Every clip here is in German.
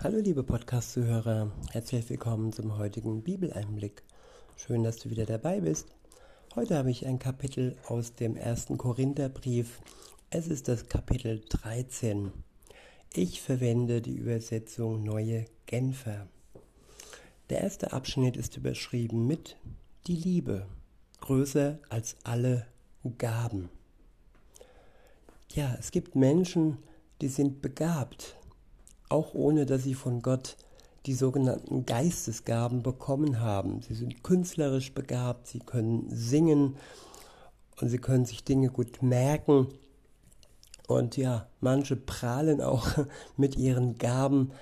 Hallo liebe Podcast-Zuhörer, herzlich willkommen zum heutigen Bibeleinblick. Schön, dass du wieder dabei bist. Heute habe ich ein Kapitel aus dem ersten Korintherbrief. Es ist das Kapitel 13. Ich verwende die Übersetzung Neue Genfer. Der erste Abschnitt ist überschrieben mit Die Liebe, größer als alle Gaben. Ja, es gibt Menschen, die sind begabt auch ohne dass sie von Gott die sogenannten Geistesgaben bekommen haben. Sie sind künstlerisch begabt, sie können singen und sie können sich Dinge gut merken. Und ja, manche prahlen auch mit ihren Gaben,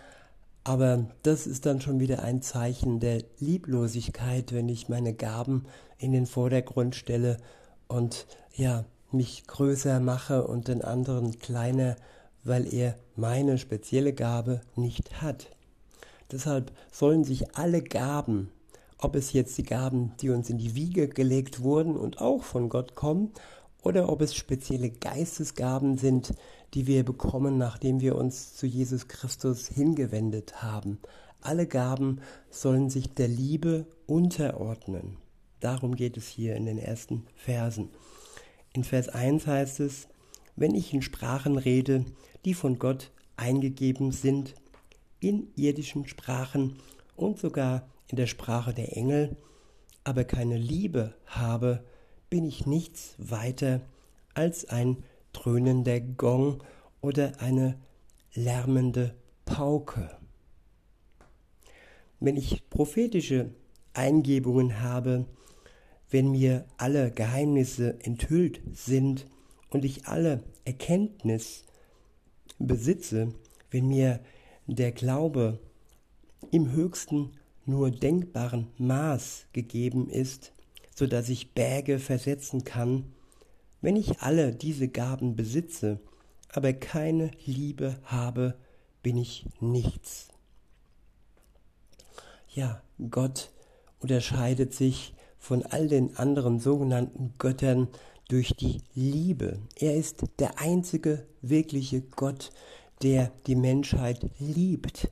aber das ist dann schon wieder ein Zeichen der Lieblosigkeit, wenn ich meine Gaben in den Vordergrund stelle und ja, mich größer mache und den anderen kleiner weil er meine spezielle Gabe nicht hat. Deshalb sollen sich alle Gaben, ob es jetzt die Gaben, die uns in die Wiege gelegt wurden und auch von Gott kommen, oder ob es spezielle Geistesgaben sind, die wir bekommen, nachdem wir uns zu Jesus Christus hingewendet haben. Alle Gaben sollen sich der Liebe unterordnen. Darum geht es hier in den ersten Versen. In Vers 1 heißt es, wenn ich in Sprachen rede, die von Gott eingegeben sind, in irdischen Sprachen und sogar in der Sprache der Engel, aber keine Liebe habe, bin ich nichts weiter als ein dröhnender Gong oder eine lärmende Pauke. Wenn ich prophetische Eingebungen habe, wenn mir alle Geheimnisse enthüllt sind und ich alle Erkenntnis besitze, wenn mir der Glaube im höchsten nur denkbaren Maß gegeben ist, so dass ich Berge versetzen kann, wenn ich alle diese Gaben besitze, aber keine Liebe habe, bin ich nichts. Ja, Gott unterscheidet sich von all den anderen sogenannten Göttern durch die Liebe. Er ist der einzige wirkliche Gott, der die Menschheit liebt,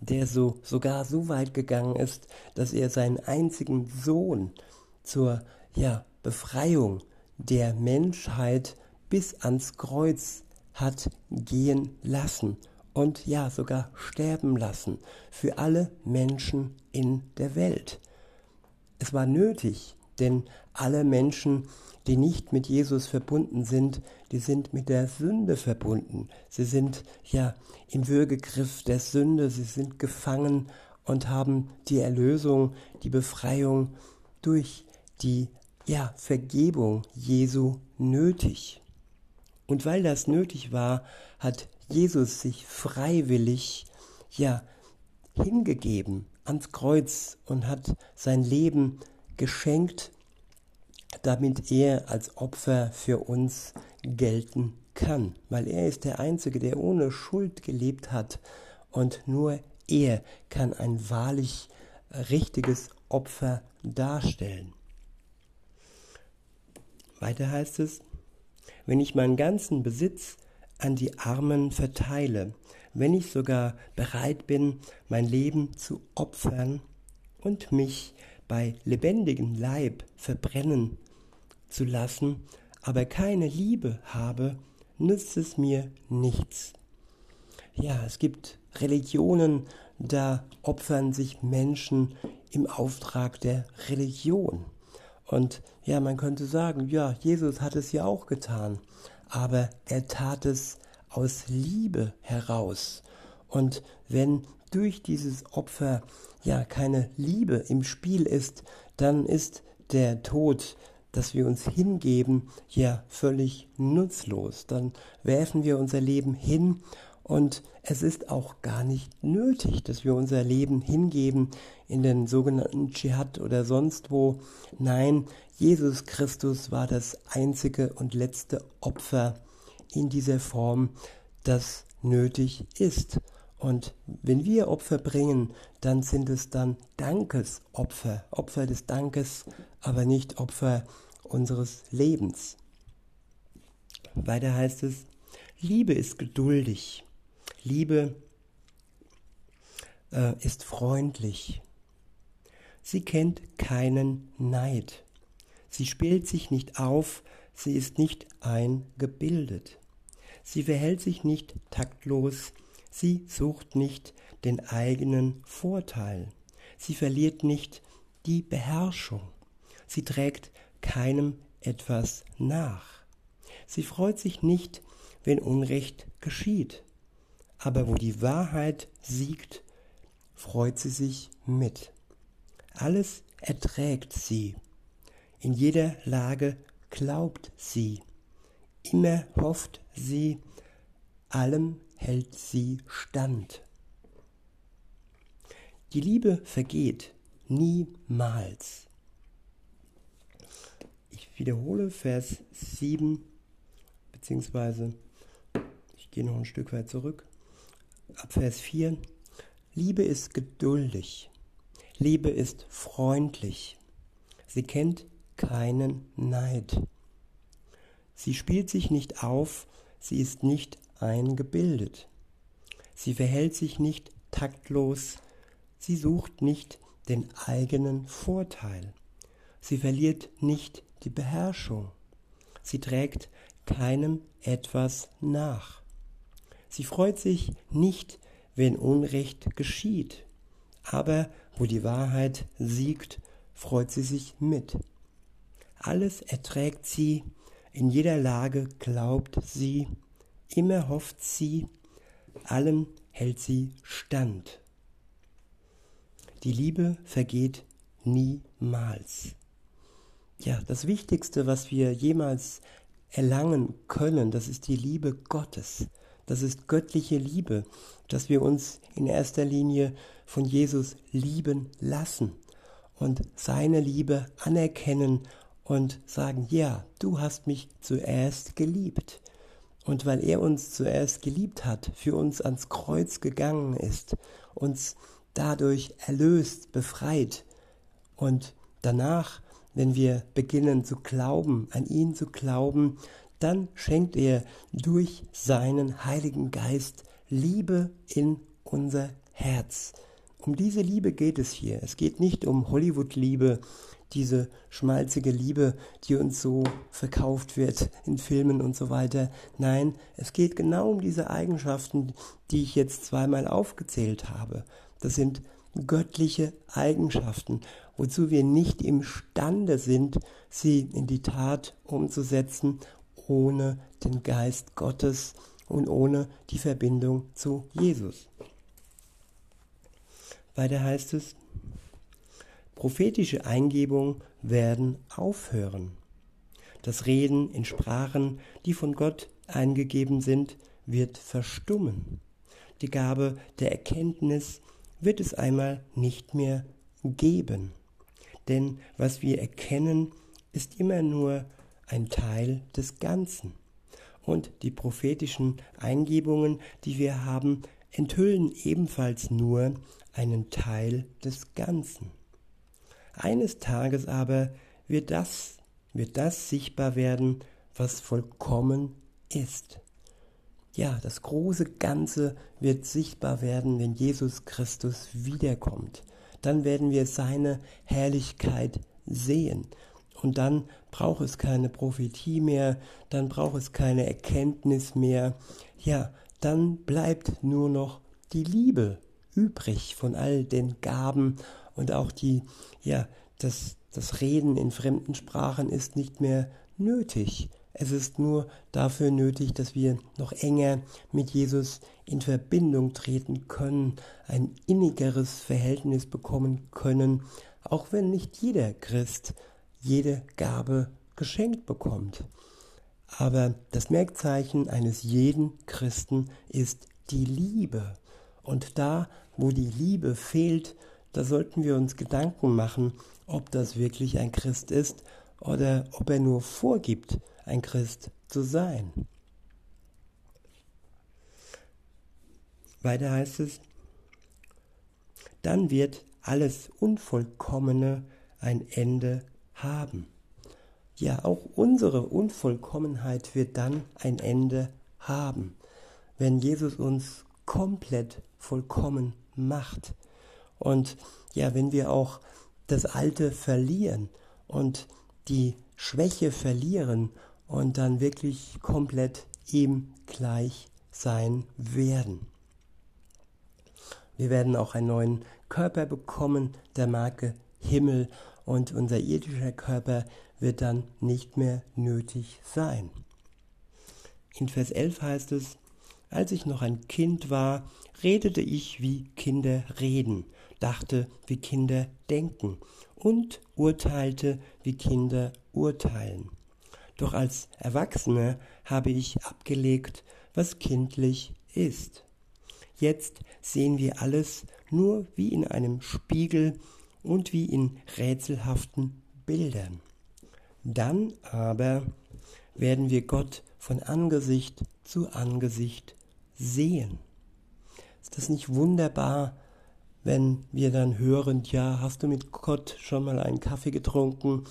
der so sogar so weit gegangen ist, dass er seinen einzigen Sohn zur ja, Befreiung der Menschheit bis ans Kreuz hat gehen lassen und ja sogar sterben lassen für alle Menschen in der Welt. Es war nötig, denn alle Menschen die nicht mit Jesus verbunden sind, die sind mit der Sünde verbunden. Sie sind ja im Würgegriff der Sünde, sie sind gefangen und haben die Erlösung, die Befreiung durch die ja, Vergebung Jesu nötig. Und weil das nötig war, hat Jesus sich freiwillig ja hingegeben ans Kreuz und hat sein Leben geschenkt damit er als Opfer für uns gelten kann, weil er ist der Einzige, der ohne Schuld gelebt hat und nur er kann ein wahrlich richtiges Opfer darstellen. Weiter heißt es, wenn ich meinen ganzen Besitz an die Armen verteile, wenn ich sogar bereit bin, mein Leben zu opfern und mich bei lebendigem Leib verbrennen zu lassen, aber keine Liebe habe, nützt es mir nichts. Ja, es gibt Religionen, da opfern sich Menschen im Auftrag der Religion. Und ja, man könnte sagen, ja, Jesus hat es ja auch getan, aber er tat es aus Liebe heraus. Und wenn durch dieses Opfer ja keine Liebe im Spiel ist, dann ist der Tod, dass wir uns hingeben, ja völlig nutzlos. Dann werfen wir unser Leben hin und es ist auch gar nicht nötig, dass wir unser Leben hingeben in den sogenannten Dschihad oder sonst wo. Nein, Jesus Christus war das einzige und letzte Opfer in dieser Form, das nötig ist. Und wenn wir Opfer bringen, dann sind es dann Dankesopfer, Opfer des Dankes, aber nicht Opfer unseres Lebens. Weiter heißt es, Liebe ist geduldig. Liebe äh, ist freundlich. Sie kennt keinen Neid. Sie spielt sich nicht auf, sie ist nicht eingebildet. Sie verhält sich nicht taktlos, sie sucht nicht den eigenen Vorteil. Sie verliert nicht die Beherrschung. Sie trägt keinem etwas nach. Sie freut sich nicht, wenn Unrecht geschieht. Aber wo die Wahrheit siegt, freut sie sich mit. Alles erträgt sie. In jeder Lage glaubt sie. Immer hofft sie, allem hält sie stand. Die Liebe vergeht niemals. Ich wiederhole Vers 7, beziehungsweise ich gehe noch ein Stück weit zurück. Ab Vers 4. Liebe ist geduldig. Liebe ist freundlich. Sie kennt keinen Neid. Sie spielt sich nicht auf, sie ist nicht eingebildet. Sie verhält sich nicht taktlos, sie sucht nicht den eigenen Vorteil. Sie verliert nicht die Beherrschung. Sie trägt keinem etwas nach. Sie freut sich nicht, wenn Unrecht geschieht, aber wo die Wahrheit siegt, freut sie sich mit. Alles erträgt sie, in jeder Lage glaubt sie, immer hofft sie, allem hält sie stand. Die Liebe vergeht niemals. Ja, das Wichtigste, was wir jemals erlangen können, das ist die Liebe Gottes. Das ist göttliche Liebe, dass wir uns in erster Linie von Jesus lieben lassen und seine Liebe anerkennen und sagen, ja, du hast mich zuerst geliebt. Und weil er uns zuerst geliebt hat, für uns ans Kreuz gegangen ist, uns dadurch erlöst, befreit und danach, wenn wir beginnen zu glauben, an ihn zu glauben, dann schenkt er durch seinen Heiligen Geist Liebe in unser Herz. Um diese Liebe geht es hier. Es geht nicht um Hollywood-Liebe, diese schmalzige Liebe, die uns so verkauft wird in Filmen und so weiter. Nein, es geht genau um diese Eigenschaften, die ich jetzt zweimal aufgezählt habe. Das sind göttliche Eigenschaften, wozu wir nicht imstande sind, sie in die Tat umzusetzen ohne den Geist Gottes und ohne die Verbindung zu Jesus. Weiter heißt es, prophetische Eingebungen werden aufhören. Das Reden in Sprachen, die von Gott eingegeben sind, wird verstummen. Die Gabe der Erkenntnis wird es einmal nicht mehr geben. Denn was wir erkennen, ist immer nur ein Teil des Ganzen. Und die prophetischen Eingebungen, die wir haben, enthüllen ebenfalls nur einen Teil des Ganzen. Eines Tages aber wird das, wird das sichtbar werden, was vollkommen ist. Ja, das große Ganze wird sichtbar werden, wenn Jesus Christus wiederkommt. Dann werden wir seine Herrlichkeit sehen. Und dann braucht es keine Prophetie mehr, dann braucht es keine Erkenntnis mehr. Ja, dann bleibt nur noch die Liebe übrig von all den Gaben und auch die, ja, das, das Reden in fremden Sprachen ist nicht mehr nötig. Es ist nur dafür nötig, dass wir noch enger mit Jesus in Verbindung treten können, ein innigeres Verhältnis bekommen können, auch wenn nicht jeder Christ jede Gabe geschenkt bekommt. Aber das Merkzeichen eines jeden Christen ist die Liebe. Und da, wo die Liebe fehlt, da sollten wir uns Gedanken machen, ob das wirklich ein Christ ist oder ob er nur vorgibt, ein Christ zu sein. Weiter heißt es, dann wird alles Unvollkommene ein Ende haben. Ja, auch unsere Unvollkommenheit wird dann ein Ende haben, wenn Jesus uns komplett vollkommen macht. Und ja, wenn wir auch das Alte verlieren und die Schwäche verlieren und dann wirklich komplett ihm gleich sein werden. Wir werden auch einen neuen Körper bekommen, der Marke Himmel, und unser irdischer Körper wird dann nicht mehr nötig sein. In Vers 11 heißt es, als ich noch ein Kind war, redete ich, wie Kinder reden, dachte, wie Kinder denken und urteilte, wie Kinder urteilen. Doch als Erwachsener habe ich abgelegt, was kindlich ist. Jetzt sehen wir alles nur wie in einem Spiegel und wie in rätselhaften Bildern. Dann aber werden wir Gott von Angesicht zu Angesicht sehen. Ist das nicht wunderbar, wenn wir dann hören, ja, hast du mit Gott schon mal einen Kaffee getrunken?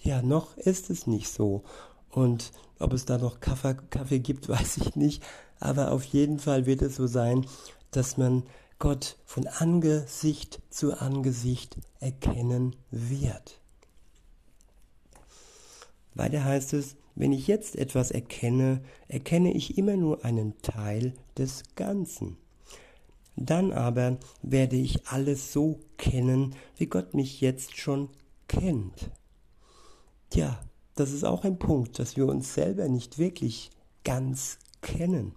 Ja, noch ist es nicht so. Und ob es da noch Kaffee, gibt, weiß ich nicht. Aber auf jeden Fall wird es so sein, dass man Gott von Angesicht zu Angesicht erkennen wird. Weiter heißt es, wenn ich jetzt etwas erkenne, erkenne ich immer nur einen Teil des Ganzen. Dann aber werde ich alles so kennen, wie Gott mich jetzt schon kennt. Tja, das ist auch ein Punkt, dass wir uns selber nicht wirklich ganz kennen.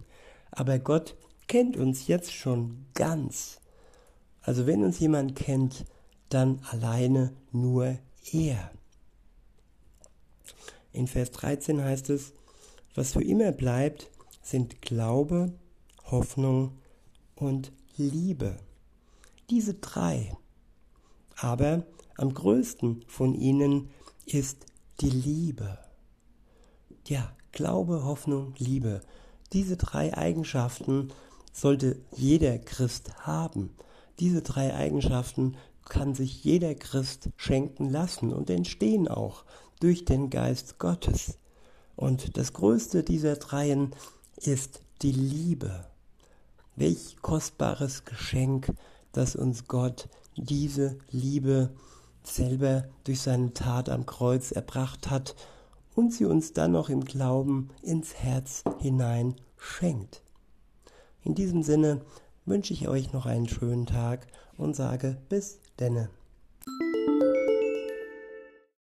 Aber Gott kennt uns jetzt schon ganz. Also wenn uns jemand kennt, dann alleine nur er. In Vers 13 heißt es, was für immer bleibt, sind Glaube, Hoffnung und Liebe. Diese drei. Aber am größten von ihnen ist die Liebe. Ja, Glaube, Hoffnung, Liebe. Diese drei Eigenschaften sollte jeder Christ haben. Diese drei Eigenschaften kann sich jeder Christ schenken lassen und entstehen auch durch den Geist Gottes. Und das größte dieser dreien ist die Liebe. Welch kostbares Geschenk, dass uns Gott diese Liebe selber durch seine Tat am Kreuz erbracht hat und sie uns dann noch im Glauben ins Herz hinein schenkt. In diesem Sinne wünsche ich euch noch einen schönen Tag und sage bis denne.